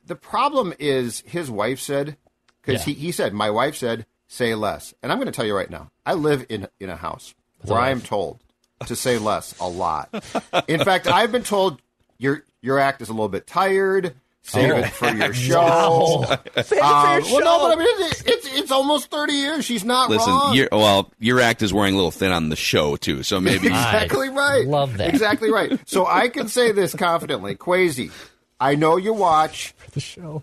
the problem is his wife said, because Yeah. he, he said, my wife said, say less. And I'm going to tell you right now, I live in, in a house where I am told to say less a lot. In fact, I've been told your your act is a little bit tired. Save Oh. it for your show. Save it Um, for your well, no, but I mean, it's, it's it's almost thirty years. She's not Listen, wrong. your, well, your act is wearing a little thin on the show too, so maybe exactly right. love that. Exactly right. So I can say this confidently, Kwesi. I know you watch. the show.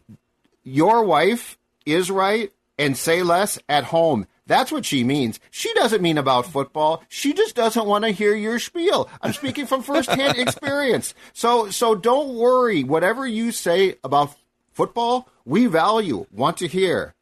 Your wife is right, and say less at home. That's what she means. She doesn't mean about football. She just doesn't want to hear your spiel. I'm speaking from firsthand experience. So so don't worry. Whatever you say about football, we value, want to hear.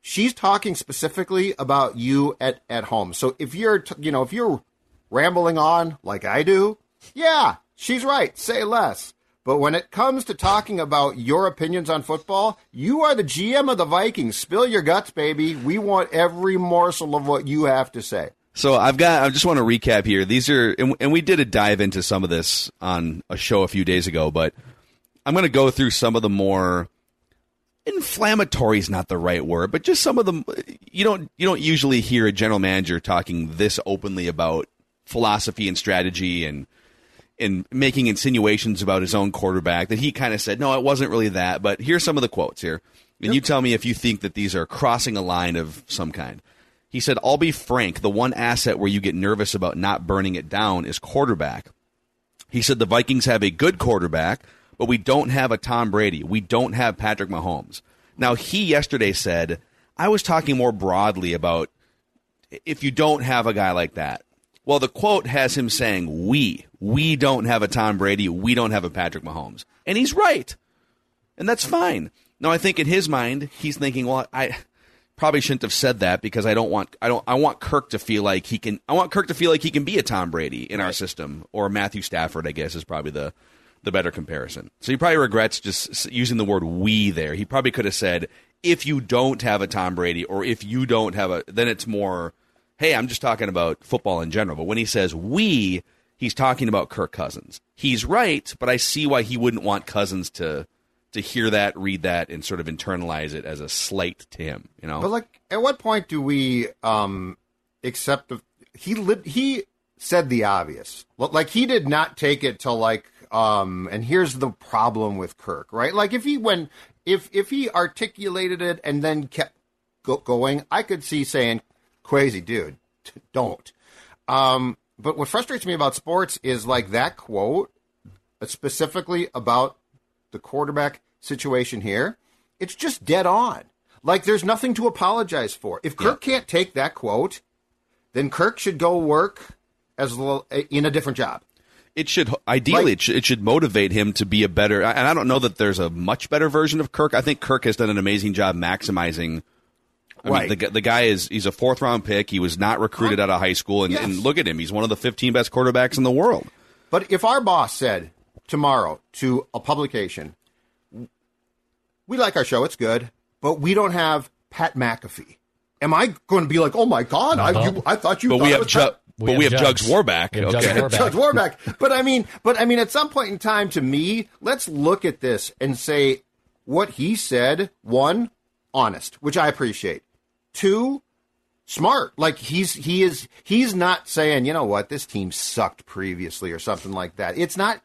She's talking specifically about you at, at home. So if you're t- you know if you're rambling on like I do, yeah, she's right. Say less. But when it comes to talking about your opinions on football, you are the GM of the Vikings. Spill your guts, baby. We want every morsel of what you have to say. So I've got. I just want to recap here. These are, and, and we did a dive into some of this on a show a few days ago, but I'm going to go through some of the more inflammatory is not the right word, but just some of them. You don't you don't usually hear a general manager talking this openly about philosophy and strategy and and making insinuations about his own quarterback that he kind of said, no, it wasn't really that. But here's some of the quotes here. And you tell me if you think that these are crossing a line of some kind. He said, I'll be frank, the one asset where you get nervous about not burning it down is quarterback. He said the Vikings have a good quarterback, but we don't have a Tom Brady. We don't have Patrick Mahomes. Now, he yesterday said, I was talking more broadly about if you don't have a guy like that. Well, the quote has him saying, We, we don't have a Tom Brady, we don't have a Patrick Mahomes. And he's right. And that's fine. Now, I think in his mind, he's thinking, Well, I probably shouldn't have said that because I don't want I don't I want Kirk to feel like he can I want Kirk to feel like he can be a Tom Brady in our system or Matthew Stafford I guess is probably the the better comparison. So he probably regrets just using the word we there. He probably could have said if you don't have a Tom Brady or if you don't have a then it's more hey, I'm just talking about football in general. But when he says we, he's talking about Kirk Cousins. He's right, but I see why he wouldn't want Cousins to to hear that, read that, and sort of internalize it as a slight to him. You know. But like, at what point do we um accept the he he said the obvious. Like he did not take it to like um and here's the problem with Kirk, right? Like if he when if if he articulated it and then kept go- going, I could see saying crazy dude, don't. Um but what frustrates me about sports is like that quote specifically about the quarterback situation here, it's just dead on. Like there's nothing to apologize for. If Kirk yeah. can't take that quote, then Kirk should go work as a little, in a different job. It should ideally like, it, should, it should motivate him to be a better. And I don't know that there's a much better version of Kirk. I think Kirk has done an amazing job maximizing. I right. Mean, the, the guy is he's a fourth round pick. He was not recruited out of high school, and, yes. and look at him. He's one of the 15 best quarterbacks in the world. But if our boss said tomorrow to a publication, we like our show, it's good, but we don't have Pat McAfee. Am I going to be like, oh my god, I, you, I thought you? But thought we have, Ju- we but have we have Jugs, Jugs Warback. okay, Jugs Warback. Jugs Warback. But I mean, but I mean, at some point in time, to me, let's look at this and say what he said. One, honest, which I appreciate. Two, smart. Like he's he is he's not saying, you know what, this team sucked previously or something like that. It's not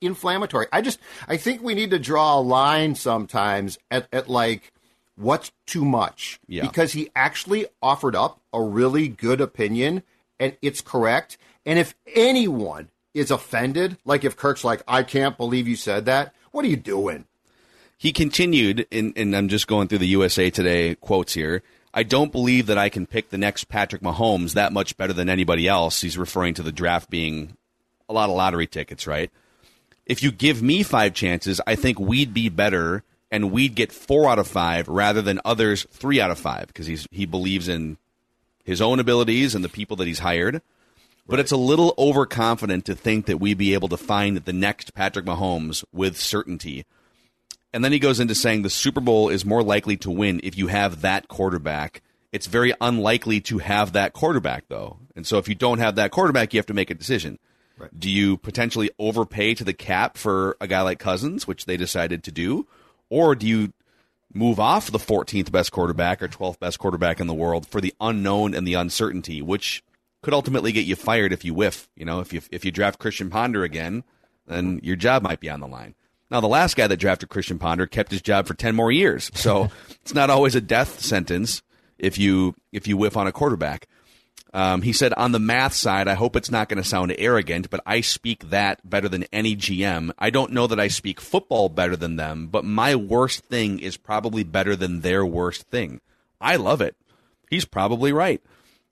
inflammatory. I just I think we need to draw a line sometimes at, at like what's too much. Yeah. Because he actually offered up a really good opinion and it's correct. And if anyone is offended, like if Kirk's like, I can't believe you said that, what are you doing? He continued, in, and I'm just going through the USA Today quotes here. I don't believe that I can pick the next Patrick Mahomes that much better than anybody else. He's referring to the draft being a lot of lottery tickets, right? if you give me five chances, I think we'd be better and we'd get four out of five rather than others three out of five because he's he believes in his own abilities and the people that he's hired. But it's a little overconfident to think that we'd be able to find the next Patrick Mahomes with certainty. And then he goes into saying the Super Bowl is more likely to win if you have that quarterback. It's very unlikely to have that quarterback, though. And so if you don't have that quarterback, you have to make a decision. Right. Do you potentially overpay to the cap for a guy like Cousins, which they decided to do? Or do you move off the 14th best quarterback or 12th best quarterback in the world for the unknown and the uncertainty, which could ultimately get you fired if you whiff. You know, if you if you draft Christian Ponder again, then your job might be on the line. Now, the last guy that drafted Christian Ponder kept his job for 10 more years. So it's not always a death sentence if you if you whiff on a quarterback. Um, he said, on the math side, I hope it's not going to sound arrogant, but I speak that better than any GM. I don't know that I speak football better than them, but my worst thing is probably better than their worst thing. I love it. He's probably right.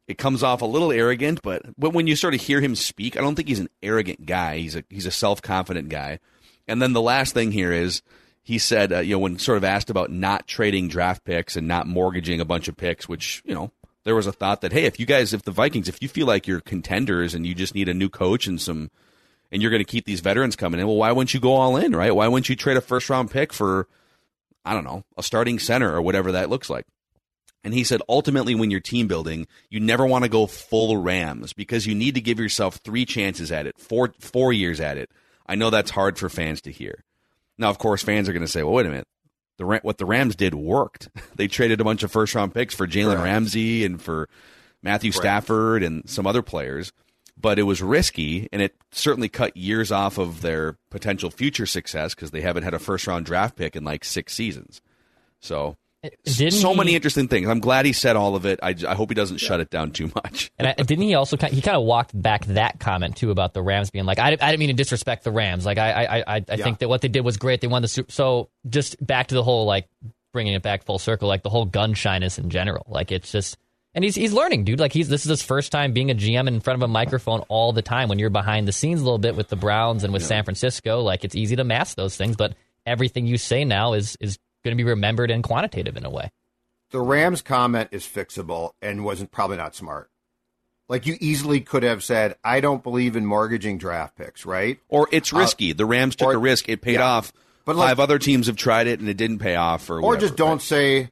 It comes off a little arrogant, but, but when you sort of hear him speak, I don't think he's an arrogant guy. He's a, he's a self confident guy. And then the last thing here is he said, uh, you know, when sort of asked about not trading draft picks and not mortgaging a bunch of picks, which, you know, there was a thought that hey, if you guys, if the Vikings, if you feel like you're contenders and you just need a new coach and some, and you're going to keep these veterans coming in, well, why wouldn't you go all in, right? Why wouldn't you trade a first round pick for, I don't know, a starting center or whatever that looks like? And he said, ultimately, when you're team building, you never want to go full Rams because you need to give yourself three chances at it, four four years at it. I know that's hard for fans to hear. Now, of course, fans are going to say, well, wait a minute the what the Rams did worked. they traded a bunch of first round picks for Jalen right. Ramsey and for Matthew right. Stafford and some other players, but it was risky and it certainly cut years off of their potential future success because they haven't had a first round draft pick in like six seasons. So didn't so he, many interesting things. I'm glad he said all of it. I, I hope he doesn't yeah. shut it down too much. and I, didn't he also he kind of walked back that comment too about the Rams being like I, I didn't mean to disrespect the Rams. Like I I I, I yeah. think that what they did was great. They won the Super. So just back to the whole like bringing it back full circle, like the whole gun shyness in general. Like it's just, and he's he's learning, dude. Like he's this is his first time being a GM in front of a microphone all the time. When you're behind the scenes a little bit with the Browns and with San Francisco, like it's easy to mask those things. But everything you say now is is going to be remembered and quantitative in a way. The Rams comment is fixable and wasn't probably not smart. Like you easily could have said, "I don't believe in mortgaging draft picks," right? Or it's uh, risky. the Rams took or- a risk. It paid yeah. off. But like- Five other teams have tried it and it didn't pay off. Or, or whatever, just don't right? say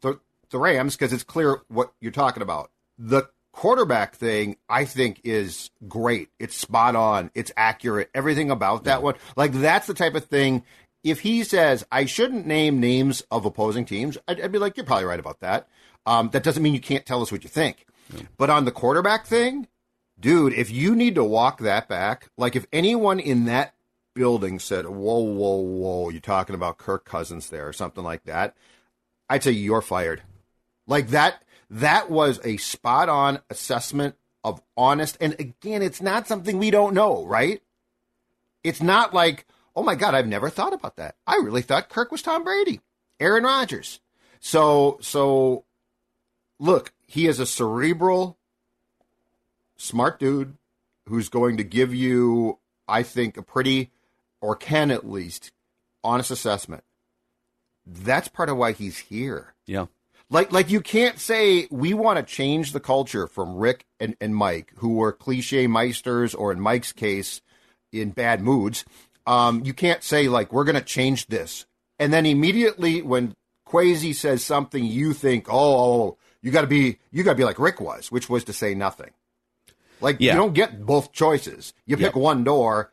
the the Rams because it's clear what you're talking about. The quarterback thing, I think, is great. It's spot on. It's accurate. Everything about that one, like that's the type of thing. If he says I shouldn't name names of opposing teams, I'd, I'd be like, you're probably right about that. Um, that doesn't mean you can't tell us what you think. But on the quarterback thing, dude, if you need to walk that back, like if anyone in that building said, whoa, whoa, whoa, you're talking about Kirk Cousins there or something like that, I'd say you're fired. Like that, that was a spot on assessment of honest. And again, it's not something we don't know, right? It's not like, oh my God, I've never thought about that. I really thought Kirk was Tom Brady, Aaron Rodgers. So, so look, he is a cerebral, smart dude who's going to give you, I think, a pretty, or can at least, honest assessment. That's part of why he's here. Yeah. Like, like you can't say we want to change the culture from Rick and, and Mike, who were cliche meisters, or in Mike's case, in bad moods. Um, you can't say like we're going to change this, and then immediately when Kwesi says something, you think, oh, oh, you got to be, you got to be like Rick was, which was to say nothing. Like Yeah. you don't get both choices. You pick Yep. one door,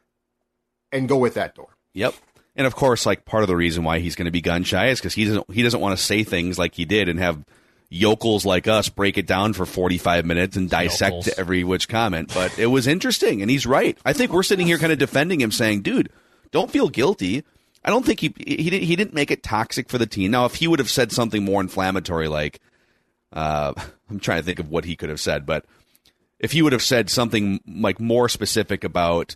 and go with that door. Yep. And of course, like part of the reason why he's going to be gun shy is because he doesn't he doesn't want to say things like he did and have yokels like us break it down for forty five minutes and dissect Yokels. every which comment. But it was interesting, and he's right. I think we're sitting here kind of defending him, saying, "Dude, don't feel guilty." I don't think he he didn't he didn't make it toxic for the team. Now, if he would have said something more inflammatory, like uh, I'm trying to think of what he could have said, but if he would have said something like more specific about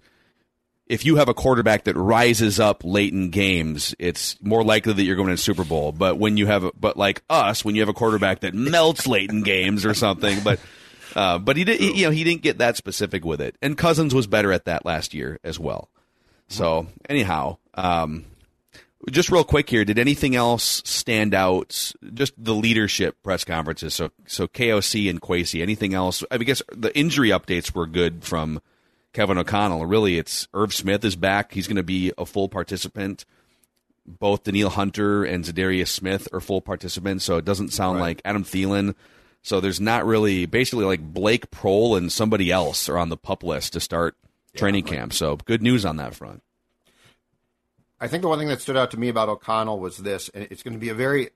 if you have a quarterback that rises up late in games, it's more likely that you're going to Super Bowl. But when you have, but like us, when you have a quarterback that melts late in games or something, but uh, but he did, he, you know, he didn't get that specific with it. And Cousins was better at that last year as well. So anyhow, um, just real quick here, did anything else stand out? Just the leadership press conferences. So so KOC and Kwesi. Anything else? I guess the injury updates were good from Kevin O'Connell. Really, it's Irv Smith is back. He's going to be a full participant. Both Danielle Hunter and Za'Darius Smith are full participants. So it doesn't sound like Adam Thielen. So there's not really basically like Blake Prohl and somebody else are on the pup list to start training camp. So good news on that front. I think the one thing that stood out to me about O'Connell was this, and it's going to be a very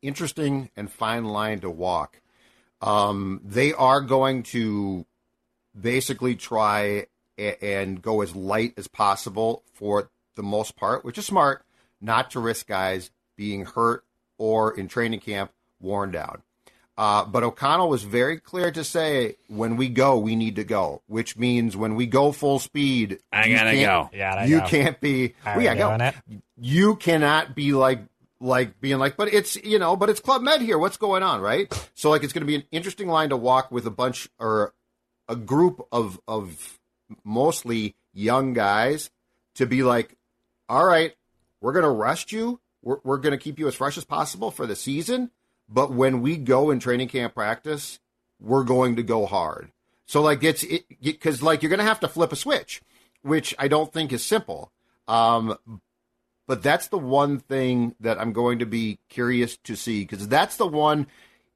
interesting and fine line to walk. Um, they are going to basically try a- and go as light as possible for the most part, which is smart, not to risk guys being hurt or in training camp worn down. Uh, but O'Connell was very clear to say, when we go, we need to go, which means when we go full speed, I you gotta can't- go. Gotta you go. can't be. Are we we gotta go. it? You cannot be like like being like, but it's you know, but it's Club Med here. What's going on, right? So like, it's going to be an interesting line to walk with a bunch or a group of of mostly young guys to be like, all right, we're going to rest you. We're, we're going to keep you as fresh as possible for the season. But when we go in training camp practice, we're going to go hard. So like it's it because like you're going to have to flip a switch, which I don't think is simple. Um, but that's the one thing that I'm going to be curious to see because that's the one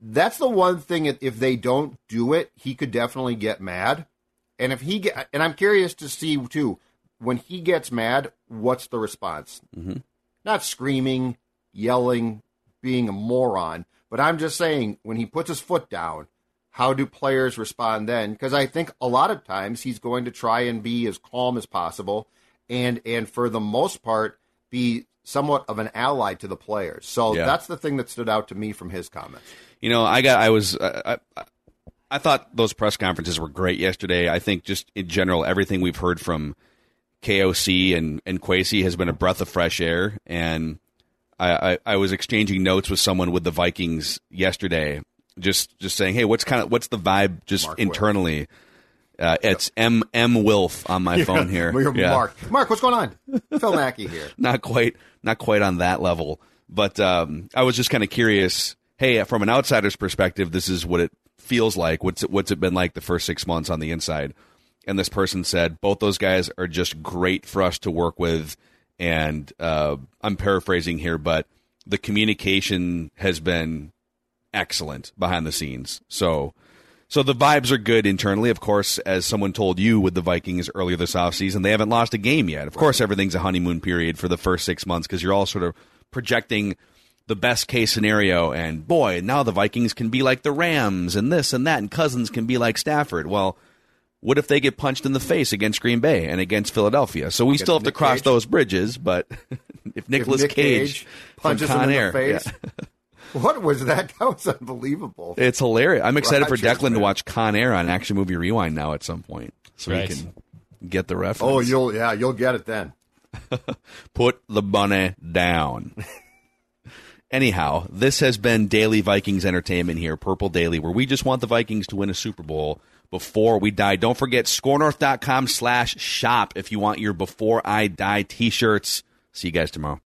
that's the one thing if- if they don't do it, he could definitely get mad. And if he get and I'm curious to see too when he gets mad, what's the response? Mm-hmm. Not screaming, yelling, being a moron, but I'm just saying when he puts his foot down, how do players respond then? Because I think a lot of times he's going to try and be as calm as possible, and and for the most part be somewhat of an ally to the players. So Yeah. that's the thing that stood out to me from his comments. You know, I got, I was, I, I, I thought those press conferences were great yesterday. I think just in general, everything we've heard from KOC and and Kwesi has been a breath of fresh air, and I, I, I was exchanging notes with someone with the Vikings yesterday, just just saying, hey, what's kind of what's the vibe just Mark internally? Uh, it's M M Wilf on my phone here. Yeah. Mark, Mark, what's going on? Phil Mackey here. not quite not quite on that level but um, i was just kind of curious hey from an outsider's perspective this is what it feels like what's it, what's it been like the first six months on the inside and this person said both those guys are just great for us to work with and uh, i'm paraphrasing here but the communication has been excellent behind the scenes so so the vibes are good internally. Of course, as someone told you with the Vikings earlier this offseason, they haven't lost a game yet. Of course, everything's a honeymoon period for the first six months because you're all sort of projecting the best case scenario. And boy, now the Vikings can be like the Rams and this and that, and Cousins can be like Stafford. Well, what if they get punched in the face against Green Bay and against Philadelphia? So we still have Nick to cross Cage. those bridges. But if Nicolas Nick Cage, Cage from punches him Con in the face. yeah. What was that? That was unbelievable. It's hilarious. I'm excited for Rogers, Declan to watch Con Air on Action Movie Rewind now at some point, so Right. he can get the reference. Oh, you'll yeah, you'll get it then. put the bunny down. Anyhow, this has been Daily Vikings Entertainment here, Purple Daily, where we just want the Vikings to win a Super Bowl before we die. Don't forget skornorth.com slash shop if you want your Before I Die t-shirts. See you guys tomorrow.